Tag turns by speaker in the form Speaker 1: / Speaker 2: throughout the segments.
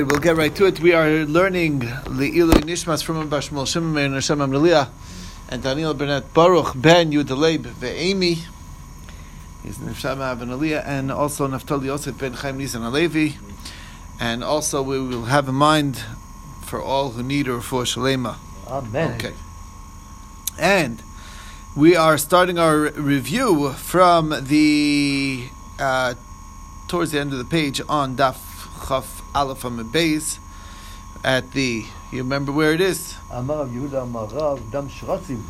Speaker 1: We'll get right to it. We are learning Le'ilu Nishmas from Bashmul Shimon and Hashem Amreliah and Daniel Burnett Baruch Ben Yudaleib Ve'emi. He's Nishama Ben Aliyah and also Naftali Yosef Ben Chaim Nisan Alevi. And also we will have in mind for all who need a for Shalema.
Speaker 2: Amen.
Speaker 1: Okay. And we are starting our review from the uh, towards the end of the page on Daf Chaf Aleph Amud Beis at the. You remember where it is?
Speaker 2: Amar Yehuda Amarav Dam Shratzim.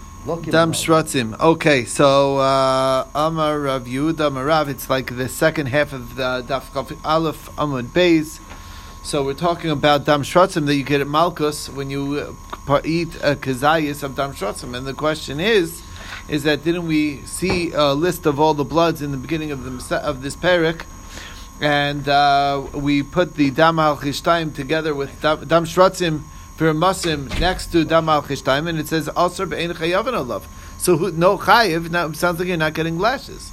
Speaker 1: Dam Shratzim. Okay, so uh, Amar Rav Yehuda Marav. It's like the second half of the Daf Chaf Aleph Amud Beis. So we're talking about Dam Shratzim that you get at Malkus when you uh, eat a kazayas of Dam Shratzim. And the question is, is that didn't we see a list of all the bloods in the beginning of, the, of this parak? And uh, we put the Dam al together with Dam, Shratzim for Masim next to Dam al and it says Asr be'en chayavin alav. So no chayiv. Now sounds like you're not getting lashes.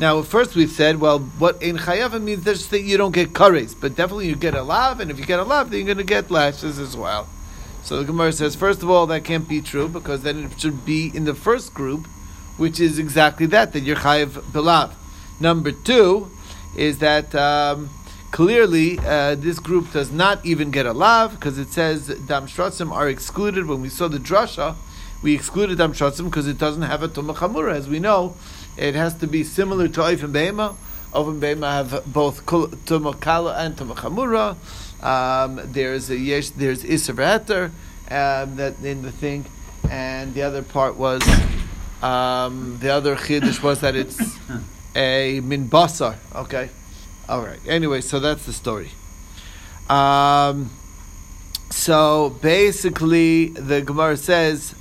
Speaker 1: Now, at first we said, well, what in chayavin means just that you don't get kares, but definitely you get a lav, and if you get a lav, then you're going to get lashes as well. So the Gemara says, first of all, that can't be true because then it should be in the first group, which is exactly that, that you're chayiv belav. Number two is that um, clearly uh, this group does not even get a lav because it says dam shratzim are excluded. When we saw the drasha, we excluded dam shratzim because it doesn't have a tumah chamura. As we know, it has to be similar to oif and beima. Oif and beima have both tumah kala and tumah chamura. Um, there's a yesh, there's iser um, that in the thing, and the other part was um, the other chiddush was that it's a min basar. Okay, all right. Anyway, so that's the story. Um, so basically, the Gemara says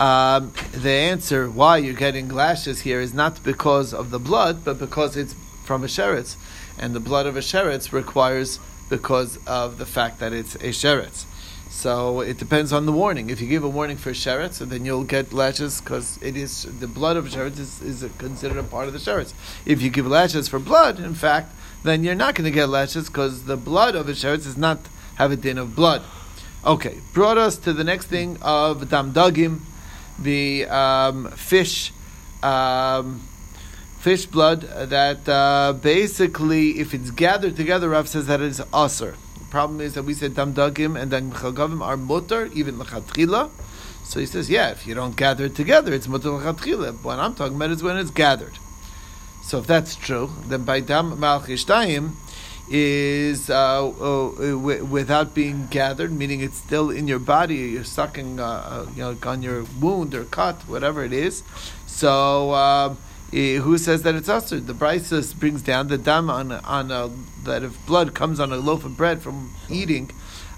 Speaker 1: um, the answer why you're getting lashes here is not because of the blood, but because it's from a sheretz, and the blood of a sheretz requires because of the fact that it's a sheretz. So it depends on the warning. If you give a warning for sheretz, then you'll get lashes because it is the blood of sheretz is, is considered a part of the sheretz. If you give lashes for blood, in fact, then you're not going to get lashes because the blood of a sheretz does not have a din of blood. Okay, brought us to the next thing of dam dagim, the um, fish, um, fish blood that uh, basically, if it's gathered together, Rav says that it's aser. Problem is that we said dam dagim and dam chagavim are mutter, even lechatchila. So he says, yeah, if you don't gather it together, it's mutter lechatchila. What I'm talking about is when it's gathered. So if that's true, then by dam malchishtayim is uh, uh, w- without being gathered, meaning it's still in your body. You're sucking, uh, uh, you know, on your wound or cut, whatever it is. So um, who says that it's usher? The Brisa brings down the dam on on a, that if blood comes on a loaf of bread from eating.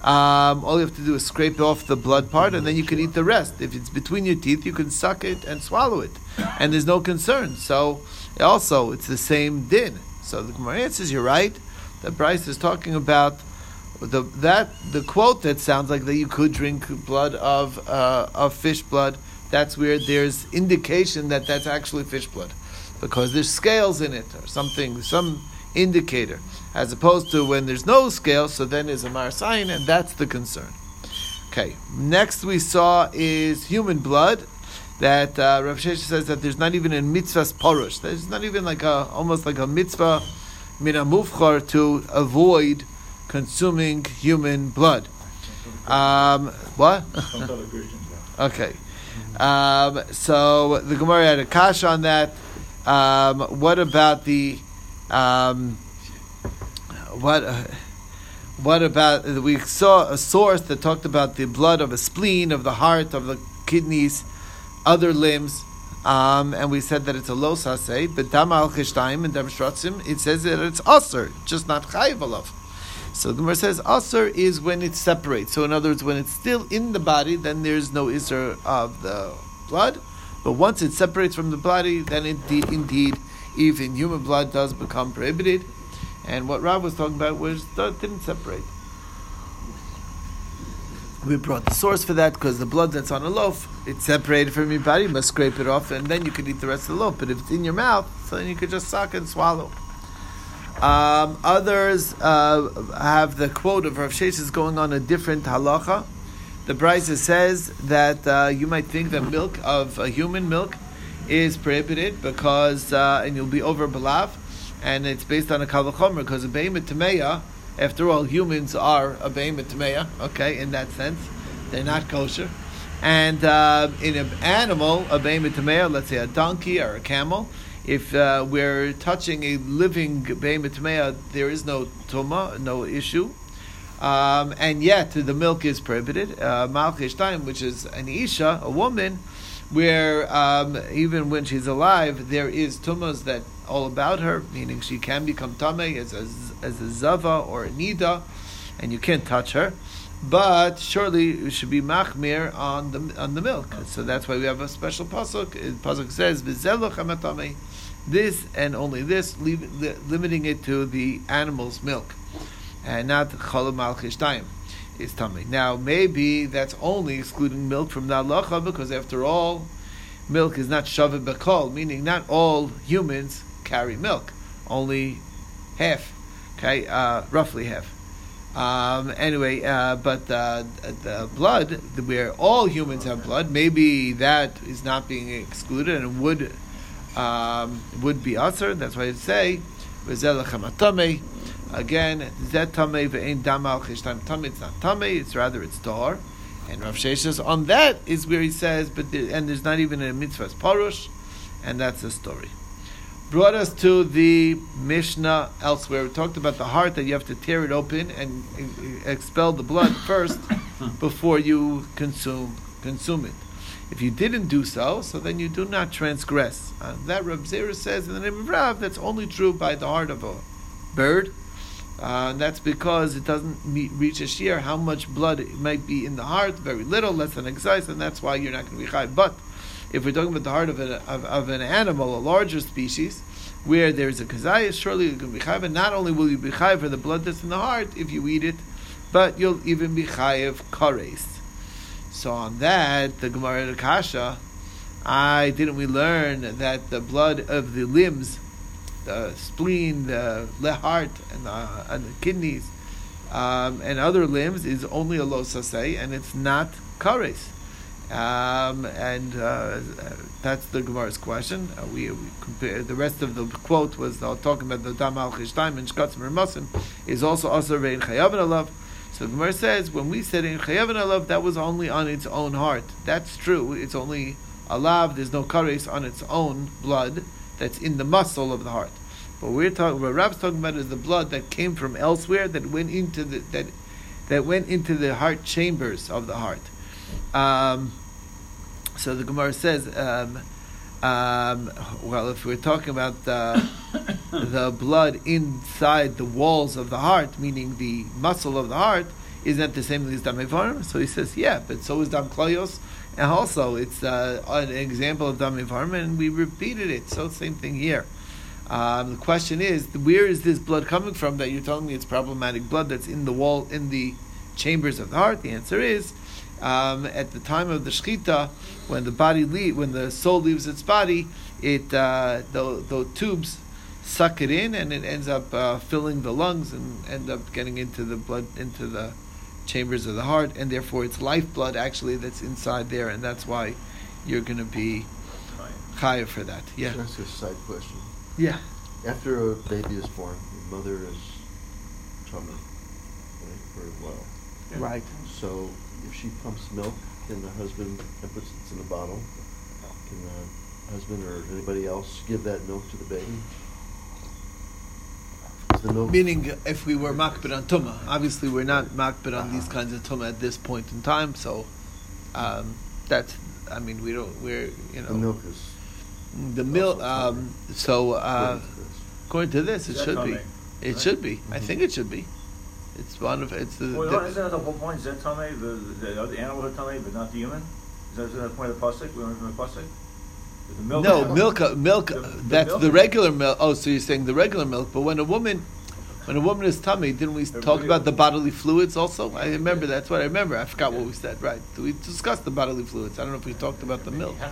Speaker 1: Um, all you have to do is scrape off the blood part, and then you can eat the rest. If it's between your teeth, you can suck it and swallow it, and there's no concern. So, also, it's the same din. So the Gemara answers, "You're right." That Brisa is talking about the that the quote that sounds like that you could drink blood of uh, of fish blood. That's where there's indication that that's actually fish blood, because there's scales in it or something, some indicator, as opposed to when there's no scale. So then there's a marasayin, and that's the concern. Okay. Next we saw is human blood. That uh, Rav Sheshes says that there's not even a mitzvah's porush. There's not even like a almost like a mitzvah min mufchar to avoid consuming human blood. Um, what? okay. Um, so the Gemara had a kash on that. Um, what about the um, what? Uh, what about we saw a source that talked about the blood of a spleen, of the heart, of the kidneys, other limbs, um, and we said that it's a lo saseh, but dam al and dam shratzim, it says that it's aser, just not chayiv. So the Gemara says aser is when it separates. So in other words, when it's still in the body, then there's no iser of the blood. But once it separates from the body, then indeed, indeed, even human blood does become prohibited. And what Rav was talking about was that it didn't separate. We brought the source for that because the blood that's on a loaf, it's separated from your body, you must scrape it off, and then you can eat the rest of the loaf. But if it's in your mouth, so then you could just suck and swallow. Um, others uh, have the quote of Rav Sheshes going on a different halacha. The Brisa says that uh, you might think that milk of a human milk is prohibited because, uh, and you'll be over balav, and it's based on a kavachomer because a behemoth tameya, after all, humans are a behemoth tameya, okay, in that sense. They're not kosher. And uh, in an animal, a behemoth tameya, let's say a donkey or a camel, if uh, we're touching a living behemoth tameya, there is no tuma, no issue. Um, and yet the milk is prohibited. Uh, time, which is an isha, a woman, where um, even when she's alive, there is tumas that all about her, meaning she can become tame as a, as a zava or a nida, and you can't touch her. But surely it should be machmir on the on the milk. So that's why we have a special pasuk. Pasuk says This and only this, limiting it to the animal's milk, and not cholam malchish time is tummy. Now, maybe that's only excluding milk from the halacha because, after all, milk is not shavit bekol, meaning not all humans carry milk, only half, okay, uh, roughly half. Um, anyway, uh, but the blood, where all humans have blood, maybe that is not being excluded and would um, would be usher. That's why it say, Again, zet tame ve'ein damal chishtam tame. It's not tame. It's rather it's dar. And Rav says on that is where he says, but and there's not even a mitzvah parush, and that's the story. Brought us to the Mishnah elsewhere. We talked about the heart that you have to tear it open and expel the blood first before you consume consume it. If you didn't do so, so then you do not transgress. Uh, that Rav Zera says in the name of Rav, that's only true by the heart of a bird uh, and that's because it doesn't meet, reach a shear how much blood it might be in the heart, very little, less than exercise, and that's why you're not going to be high. But if we're talking about the heart of, a, of, of an animal, a larger species, where there's a kazayas, surely going to be chayiv. And not only will you be chayiv for the blood that's in the heart if you eat it, but you'll even be chayiv kares. So on that, the Gemara Kasha, I didn't we learn that the blood of the limbs the spleen, the heart, and the, and the kidneys, um, and other limbs is only a losase, and it's not kares. Um, and uh, that's the Gemara's question. Uh, we, we, compare the rest of the quote was uh, talking about the Damal Chishtaim and Shkatzim Masim is also also in Chayavin Alav. So Gemara says when we said in Chayavin Alav that was only on its own heart. That's true. It's only Alav. There's no kares on its own blood that's in the muscle of the heart. But we're talking, what Rab's talking about is the blood that came from elsewhere that went into the that that went into the heart chambers of the heart. Um, so the Gemara says, um, um, well, if we're talking about the, the blood inside the walls of the heart, meaning the muscle of the heart, isn't that the same thing as dam So he says, yeah, but so is dam klayos, and also it's uh, an example of dam and we repeated it. So same thing here. Um, the question is, where is this blood coming from that you're telling me it's problematic blood that's in the wall, in the chambers of the heart? The answer is, um, at the time of the shechita, when the body leave, when the soul leaves its body, it uh, the, the tubes suck it in, and it ends up uh, filling the lungs and end up getting into the blood into the chambers of the heart, and therefore it's lifeblood actually that's inside there, and that's why you're going to be chayav for that. Yeah.
Speaker 2: Can I ask a side question?
Speaker 1: Yeah.
Speaker 2: After a baby is born, the mother is tummy right, for a while.
Speaker 1: Yeah. Right.
Speaker 2: So if she pumps milk, then the husband and puts it in a bottle. Can the husband or anybody else give that milk to the baby?
Speaker 1: Meaning, if we were makbid on tuma, obviously we're not makbid on uh-huh. these kinds of tuma at this point in time. So um, that's, I mean, we don't. We're you know.
Speaker 2: The milk is
Speaker 1: the milk. Um, so uh, according to this, it should be. It should be. I think it should be. It's one of it's the.
Speaker 3: Well, the, isn't that the whole point? Is that tame the the, the animal had tame, but not the human? Is that, is that the point of the pasuk? We learned from the pasuk.
Speaker 1: Milk no, milk, uh, milk. The, that's the, the regular milk. Oh, so you're saying the regular milk? But when a woman, when a woman is tummy, didn't we talk about the bodily fluids also? I remember that's what I remember. I forgot what we said. Right? We discussed the bodily fluids. I don't know if we talked about the milk. Uh,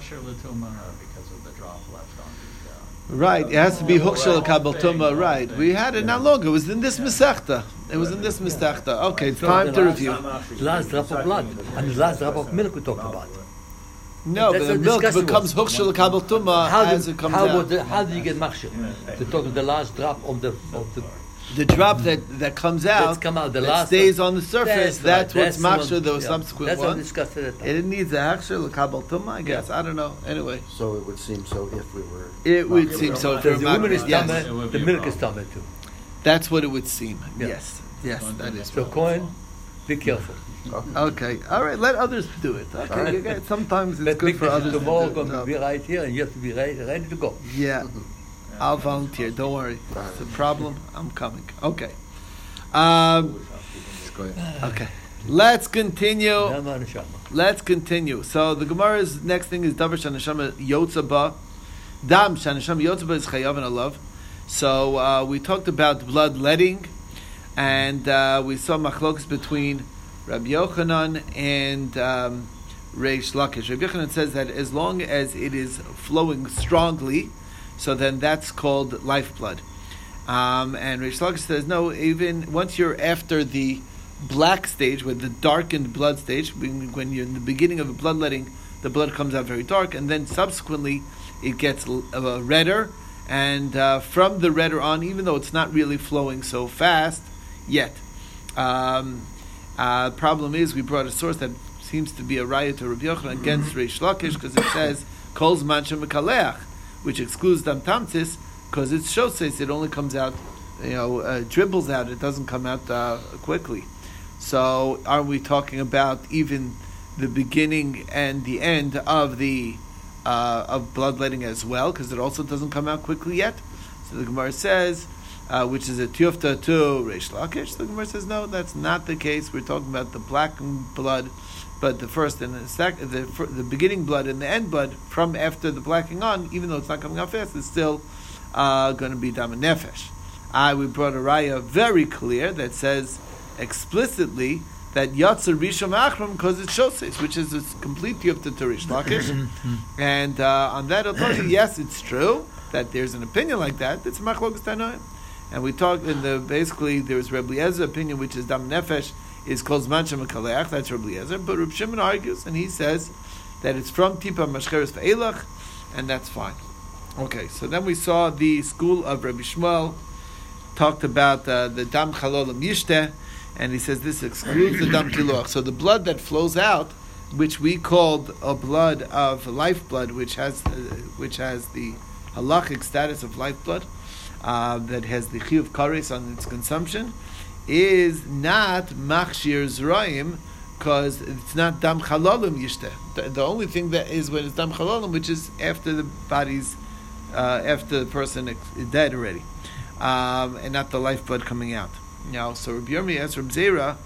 Speaker 1: right, it has to be hukshel kabel tuma. Right, we had it not long. It was in this mesechta. It was in this mesechta. Okay, it's time to review.
Speaker 4: The last drop of blood and the last drop of milk we talked about.
Speaker 1: No, but the milk becomes
Speaker 4: was.
Speaker 1: hukshel kabel tuma
Speaker 4: How
Speaker 1: as it comes
Speaker 4: how,
Speaker 1: out.
Speaker 4: would how did you get machshir? To talk of the last drop of the of the
Speaker 1: the drop that, that comes out,
Speaker 4: That's come out, the
Speaker 1: that
Speaker 4: last
Speaker 1: stays
Speaker 4: one.
Speaker 1: on the surface,
Speaker 4: That's
Speaker 1: that's,
Speaker 4: right,
Speaker 1: what's
Speaker 4: that's the one-
Speaker 1: maksha, those
Speaker 4: yeah.
Speaker 1: subsequent
Speaker 4: That's what we
Speaker 1: ones.
Speaker 4: discussed at that time.
Speaker 1: It needs a hakshir, kabel tuma, I guess. I don't know. Anyway,
Speaker 2: So it would seem so if we were.
Speaker 1: it would
Speaker 2: not-
Speaker 1: seem so.
Speaker 4: Because
Speaker 1: for
Speaker 4: the woman is
Speaker 1: Makbid, yes.
Speaker 4: tameh, the
Speaker 5: be
Speaker 4: milk is
Speaker 5: problem.
Speaker 4: too.
Speaker 1: That's what it would seem.
Speaker 4: Yeah.
Speaker 1: Yes, yes, that is.
Speaker 4: So
Speaker 1: what-
Speaker 4: Cohen, be careful.
Speaker 1: Okay, all right. Let others do it. Okay,
Speaker 2: All right.
Speaker 1: you guys- sometimes it's
Speaker 4: But
Speaker 1: good for others. to
Speaker 4: tomorrow
Speaker 1: do
Speaker 4: going
Speaker 1: it.
Speaker 4: to be right here, and you have to be ready, ready to go.
Speaker 1: Yeah, mm-hmm. I'll volunteer. Don't worry. It's a problem. I'm coming. Okay. Um, okay. Let's continue. Let's continue. So the Gemara's next thing is Davar Shanashama Yotzaba. Dam Shanashama Yotzaba is Chayav and Alav. So uh, we talked about bloodletting, and uh, we saw machlokas between Rabbi Yochanan and um, Reish Lakish. Rabbi Yochanan says that as long as it is flowing strongly, so then that's called lifeblood. Um, and Reish Lakish says no. Even once you're after the black stage, with the darkened blood stage, when, when you're in the beginning of the bloodletting, the blood comes out very dark, and then subsequently it gets uh, redder, and uh, from the redder on, even though it's not really flowing so fast yet. Um, uh, problem is, we brought a source that seems to be a riot to Rabbi Yochanan against Reish Lakish because it says "Kol's mancha mekaleach," which excludes dam tamtis because it's shoses. It only comes out, you know, uh, dribbles out. It doesn't come out uh, quickly. So, are we talking about even the beginning and the end of the uh, of bloodletting as well? Because it also doesn't come out quickly yet. So the Gemara says, uh, which is a tiyufta to Reish Lakish. The Gemara says, no, that's not the case. We're talking about the blackened blood, but the first and the second, the, the beginning blood and the end blood from after the blacking on, even though it's not coming out fast, it's still uh, going to be dam nefesh. I we brought a raya very clear that says explicitly that Yatzer Rishon Achram because it's Shoses, which is a complete Yufta to Reish Lakish. and uh, on that, I'll tell you, yes, it's true that there's an opinion like that. It's Machlokas Tanoim. And we talked in the, basically, there's Reb Eliezer's opinion, which is Dam Nefesh, is called Zman Kaleach, that's Rabbi Eliezer. But Rabbi Shimon argues, and he says that it's from Tipa Mashcheres Ve'elach, and that's fine. Okay, so then we saw the school of Rabbi Shmuel, talked about uh, the Dam Chalolam Yishteh, and he says this excludes the Dam Kiluach. So the blood that flows out, which we called a blood of lifeblood, which has uh, which has the halachic status of lifeblood, uh, that has the chiyuv kares on its consumption, is not machshir zraim, because it's not dam chalalim yishteh. The, the only thing that is when it's dam chalalim, which is after the body's uh, after the person is dead already, um, and not the lifeblood coming out. Now, so Rabbi Yirmi asked Rabbi Zera,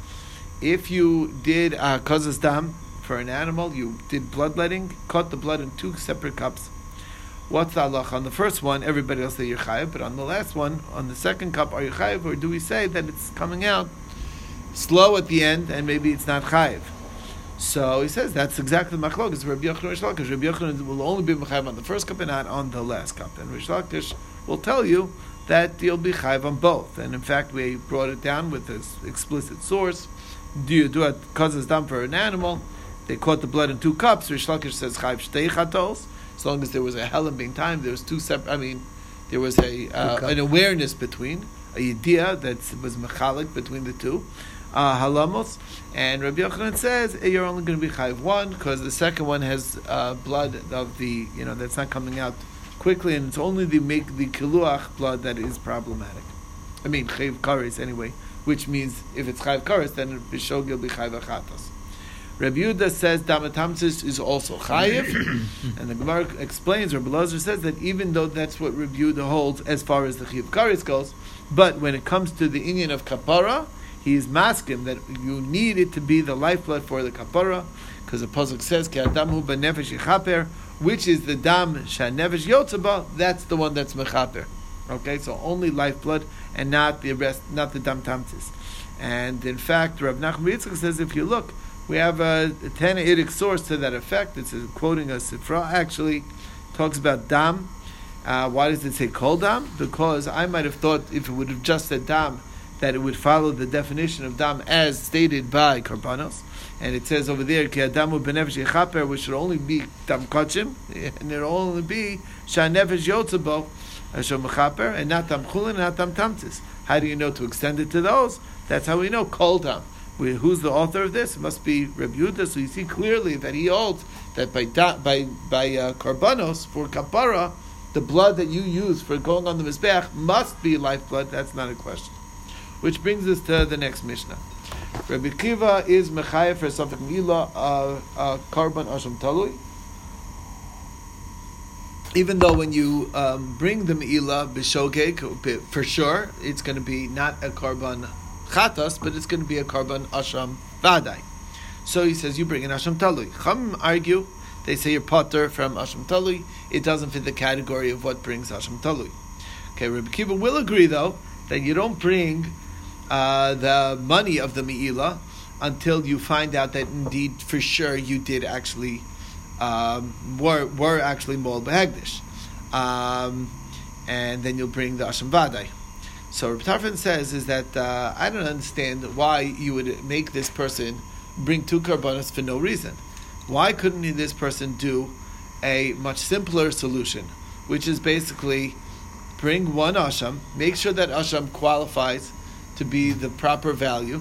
Speaker 1: if you did uh, kozas dam for an animal, you did bloodletting, caught the blood in two separate cups. What's the halacha? On the first one, everybody else say you're chayiv, but on the last one, on the second cup, are you chayiv, or do we say that it's coming out slow at the end and maybe it's not chayiv? So he says that's exactly the machlok. It's Rabbi Yochanan Reish Lakish. Rabbi Yochanan will only be chayiv on the first cup and not on the last cup. And Reish Lakish will tell you that you'll be chayiv on both. And in fact, we brought it down with this explicit source. Do you do it because it's done for an animal? They caught the blood in two cups. Reish Lakish says chayiv shtei chatos. As long as there was a helam being time, there was two separate. I mean, there was a uh, an awareness between a idea that was mechalik between the two uh, halamos. And Rabbi Yochanan says eh, you're only going to be chayiv one because the second one has uh, blood of the you know that's not coming out quickly, and it's only the make the kiluach blood that is problematic. I mean chayiv kares anyway, which means if it's chayiv kares, then bishog will be chayiv achatos. Rabbi Yehuda says damatamsis is also chayiv, and the Gemara explains, Rabbi Lazar says that even though that's what Rabbi Yehuda holds as far as the chayiv kares goes, but when it comes to the Indian of kapara, he is masking that you need it to be the lifeblood for the kapara, because the pasuk says ki adamu benefesh yichaper, which is the dam shanefesh yotzaba. That's the one that's mechaper. Okay, so only lifeblood and not the rest, not the dam tamtis. And in fact, Rav Nachman Yitzchak says if you look, we have a, a Tana'itic source to that effect. It's a, quoting a Sifra, actually talks about dam, Uh, why does it say kol dam? Because I might have thought if it would have just said dam, that it would follow the definition of dam as stated by Karbanos. And it says over there, ki adamu benefesh yechaper, which should only be dam kachim, and it'll only be shanefesh yotzabo, ashom mechaper, and not dam chulin, and not dam tamtis. How do you know to extend it to those? That's how we know kol dam. Who's the author of this? It must be Reb Yehuda. So you see clearly that he holds that by by by uh, karbanos for kapara, the blood that you use for going on the mizbeach must be lifeblood. That's not a question. Which brings us to the next Mishnah. Rabbi Kiva is mechayev for something mila uh, uh, karban asham talui. Even though when you um, bring the meila b'shogeg, for sure it's going to be not a karban chatas, but it's going to be a karban asham vadai. So he says you bring an asham talui. Chum argue. They say you're potter from asham talui. It doesn't fit the category of what brings asham talui. Okay, Rabbi Kiva will agree though that you don't bring uh, the money of the meila until you find out that indeed for sure you did actually um, were were actually mol behegdish, um, and then you'll bring the asham vadai. So Rabbi Tarfon says is that uh, I don't understand why you would make this person bring two karbanos for no reason. Why couldn't this person do a much simpler solution, which is basically bring one asham, make sure that asham qualifies to be the proper value,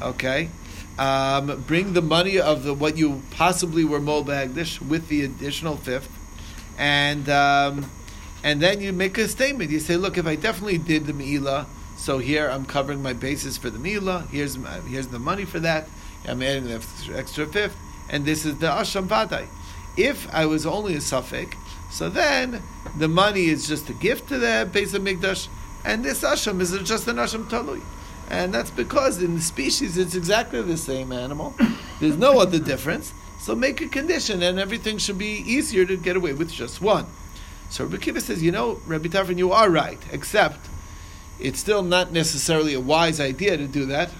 Speaker 1: okay? Um, bring the money of the what you possibly were molbagdish with the additional fifth, and um, and then you make a statement. You say, look, if I definitely did the meila, so here I'm covering my basis for the meila. Here's my, here's the money for that. I'm adding the extra fifth, and this is the asham vadai. If I was only a suffix, so then the money is just a gift to the base of mikdash, and this asham is just an asham talui. And that's because in the species it's exactly the same animal. There's no other difference. So make a condition and everything should be easier to get away with just one. So Rabbi Kiva says, you know, Rabbi Tarfon, you are right, except it's still not necessarily a wise idea to do that,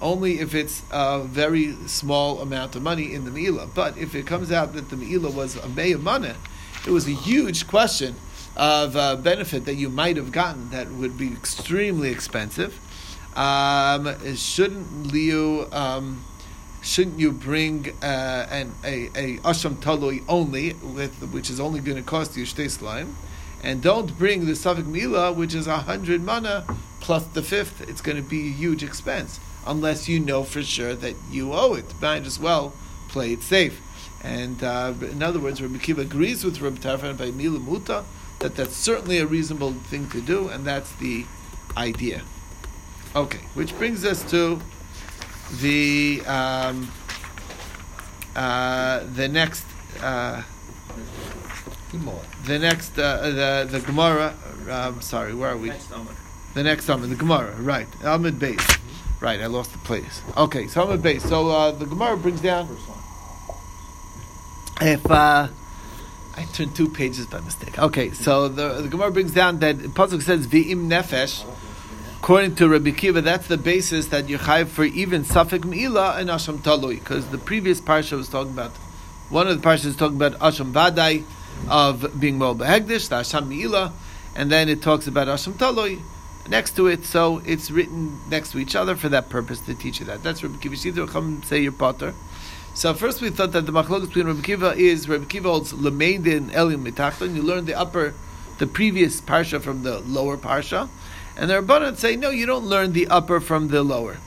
Speaker 1: only if it's a very small amount of money in the Me'ilah. But if it comes out that the Me'ilah was a money, it was a huge question of uh, benefit that you might have gotten that would be extremely expensive. Um, shouldn't you um, shouldn't you bring uh, an a, a asham talui only with which is only going to cost you shtei slime, and don't bring the safik mila which is a hundred mana plus the fifth. It's going to be a huge expense unless you know for sure that you owe it. Might as well play it safe. And uh, in other words, Rabbi Kiva agrees with Rabbi Tarfon by mila muta that that's certainly a reasonable thing to do, and that's the idea. Okay, which brings us to the um, uh, the next uh, the next uh, the the Gemara. Um, sorry, where are we?
Speaker 3: Next
Speaker 1: The next Amud, the Gemara, right? Amud base, right? I lost the place. Okay, so Amud base. So uh, the Gemara brings down. If uh, I turned two pages by mistake. Okay, so the the Gemara brings down that Pasuk says V'im nefesh. According to Rabbi Kiva, that's the basis that you chayv for even Safek Meila and Asham Talui, because the previous parsha was talking about one of the parshas talking about Asham Vadai of being Moel Behegdish, the Asham Meila, and then it talks about Asham Talui next to it, so it's written next to each other for that purpose to teach you that. That's Rabbi Kiva. See, come say your potter. So first we thought that the machlokes between Rabbi Kiva is Rabbi Kiva holds Lameidin Elium Mitachton. You learn the upper, the previous parsha from the lower parsha. And the Rabbanan say, no, you don't learn the upper from the lower.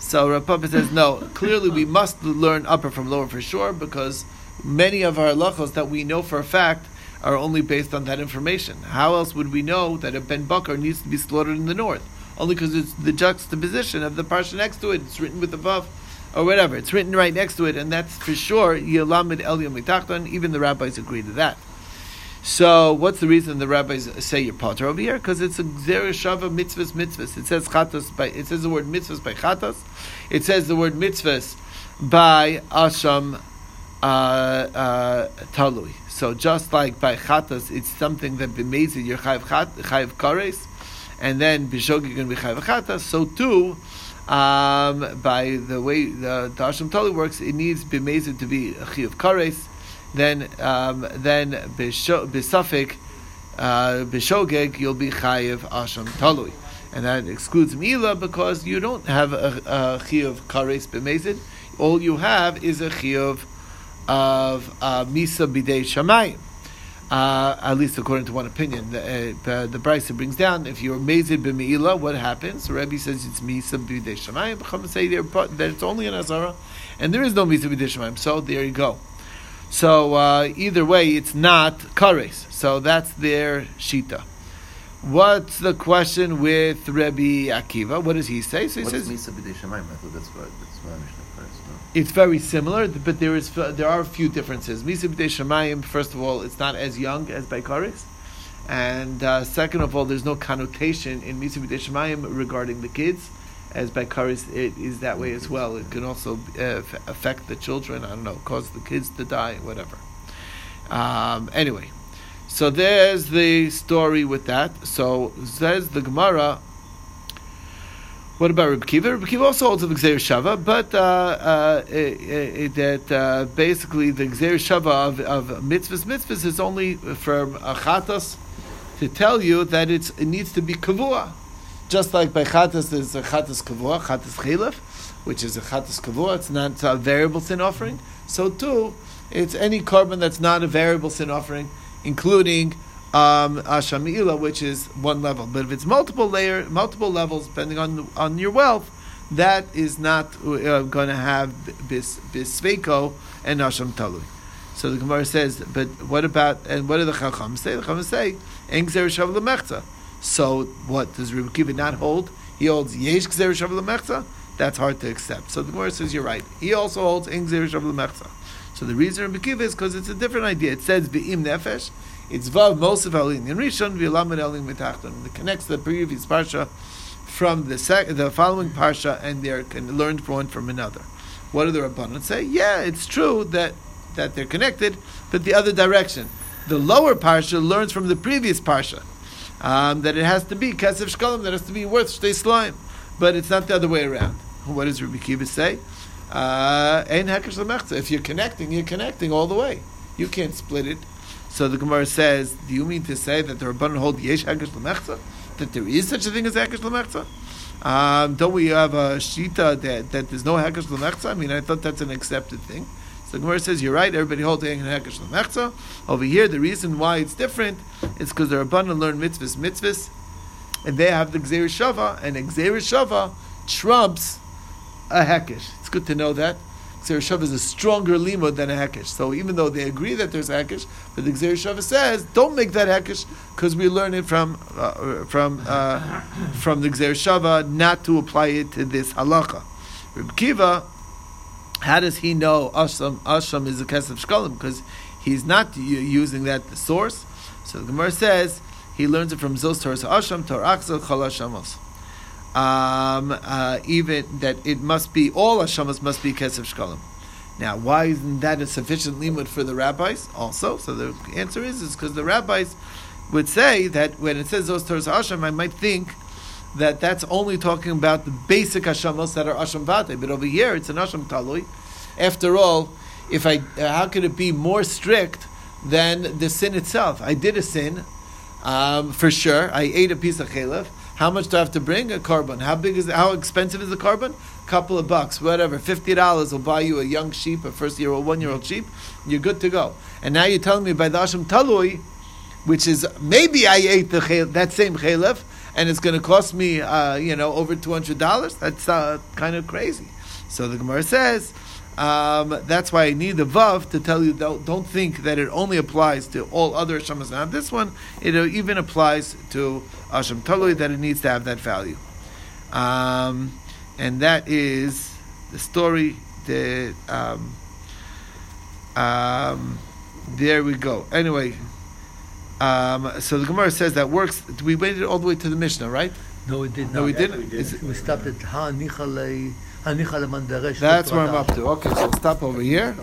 Speaker 1: So Rav Papa says, no, clearly we must learn upper from lower for sure, because many of our halachos that we know for a fact are only based on that information. How else would we know that a Ben Bakar needs to be slaughtered in the north? Only because it's the juxtaposition of the parsha next to it. It's written with above, or whatever. It's written right next to it, and that's for sure Yelamid El Yom. Even the rabbis agree to that. So, what's the reason the rabbis say you're potter over here? Because it's a Zereshava mitzvahs mitzvahs. It says chatos by it says the word mitzvahs by chatos. It says the word mitzvahs by asham uh, uh, talui. So just like by chatos, it's something that b'mezid you're chat kares, and then b'shog you're going to be chayiv chatos. So too. Um, by the way the, the Asham Tali works, it needs b'mezid to be a chiv kares, then um, then b'safik uh, you'll be chayiv asham talui. And that excludes mila because you don't have a, a chiyuv kares b'mezid. All you have is a chiyuv of uh, misa b'dei shamayim. Uh, at least according to one opinion. The, uh, the Brisa brings down if you're mazid b'meila, what happens? The says it's misa b'dei shamayim. Chacham say that it's only an azara, and there is no misa b'dei. So there you go. So uh, either way, it's not kares. So that's their shita. What's the question with Rebbe Akiva? What does he say? So he
Speaker 5: What's
Speaker 1: says
Speaker 5: Misa B'dei I thought that's what that's what Mishnah first. No?
Speaker 1: it's very similar, but there is there are a few differences. Misa b'dei shemayim, first of all, it's not as young as by kares, and uh, second of all, there's no connotation in Misa b'dei shemayim regarding the kids, as by kares it is that way as well. It can also uh, affect the children. I don't know, cause the kids to die, whatever. Um, anyway, so there's the story with that. So says the Gemara. What about Reb Kiva? Reb Kiva also holds of Gzeir Shava, but uh, uh, eh, eh, that uh, basically the Gzeir Shava of, of mitzvahs mitzvahs is only from achatas to tell you that it needs to be kavua. Just like by chatas there's a chatas kavua, chatas chilef, which is a chatas kavua, it's not a variable sin offering. So too, it's any carbon that's not a variable sin offering, including um, Ashamila, which is one level. But if it's multiple layer, multiple levels, depending on on your wealth, that is not uh, going to have bis bisveiko and Asham Talui. So the Gemara says, but what about and what do the Chacham say? The Chacham say, "En gzer shav lemechza." So what does Rebbe Kiva not hold? He holds yesh gzer shav lemechza. That's hard to accept. So the Gemara says you're right. He also holds en gzer shav lemechza. So the reason Rebbe Kiva is because it's a different idea. It says v'im nefesh. It's vav mosef alin in rishon v'lamed alin mitachton. It connects the previous parsha from the sec- the following parsha, and they're can learn from one from another. What do the rabbanon say? Yeah, it's true that that they're connected, but the other direction. The lower parsha learns from the previous parsha um, that it has to be kesef shkolim, that has to be worth shtei slime, but it's not the other way around. What does Rabbi Kiva say? Uh. If you're connecting, you're connecting all the way. You can't split it. So the Gemara says, do you mean to say that the Rabbanon hold yesh hekesh lemechza? That there is such a thing as hekesh lemechza? Um, don't we have a shita that, that there's no hekesh lemechza? I mean, I thought that's an accepted thing. The Gemara says, you're right, everybody holds hekesh lemechza. Over here, the reason why it's different is because the Rabbanon learn mitzvahs mitzvahs, and they have the Gzeir Shava, and Gzeir Shava trumps a hekesh. It's good to know that. Gzeir is a stronger limud than a hekesh. So even though they agree that there's a hekesh, but the Gzeir says, don't make that hekesh because we learn it from uh, from uh, from the Gzeir Shava not to apply it to this halacha. Reb Kiva, how does he know Asham Asham is a kesef shkolim? Because he's not using that source. So the Gemara says he learns it from Zos Torah Asham Tor Achzel Chol Hashamos. Um, uh, even that it must be all Hashamos must be Kesef Shkolim. Now, why isn't that a sufficient limud for the rabbis? Also, so the answer is is because the rabbis would say that when it says Zos Torah Asham, I might think that that's only talking about the basic Hashamos that are Asham Vate, but over here it's an Asham Talui. After all, if I, uh, how could it be more strict than the sin itself? I did a sin, um, for sure. I ate a piece of chalef. How much do I have to bring? A carbon. How big is? How expensive is the carbon? Couple of bucks, whatever. Fifty dollars will buy you a young sheep, a first year old, one year old sheep. You're good to go. And now you're telling me by the Asham Talui, which is maybe I ate the that same chalef, and it's going to cost me, uh, you know, over two hundred dollars. That's uh, kind of crazy. So the Gemara says. Um, that's why I need the vav to tell you. Don't, don't think that it only applies to all other hashamas. Not this one. It even applies to asham talui that it needs to have that value. Um, and that is the story. The um, um, there we go. Anyway, um, so the Gemara says that works. We waited all the way to the Mishnah, right?
Speaker 4: No, we did not.
Speaker 1: No, we didn't.
Speaker 3: we did.
Speaker 4: We stopped at Ha Nichale, Ha Nichale Mandaresh.
Speaker 1: That's where I'm up to. Okay, so we'll stop over here.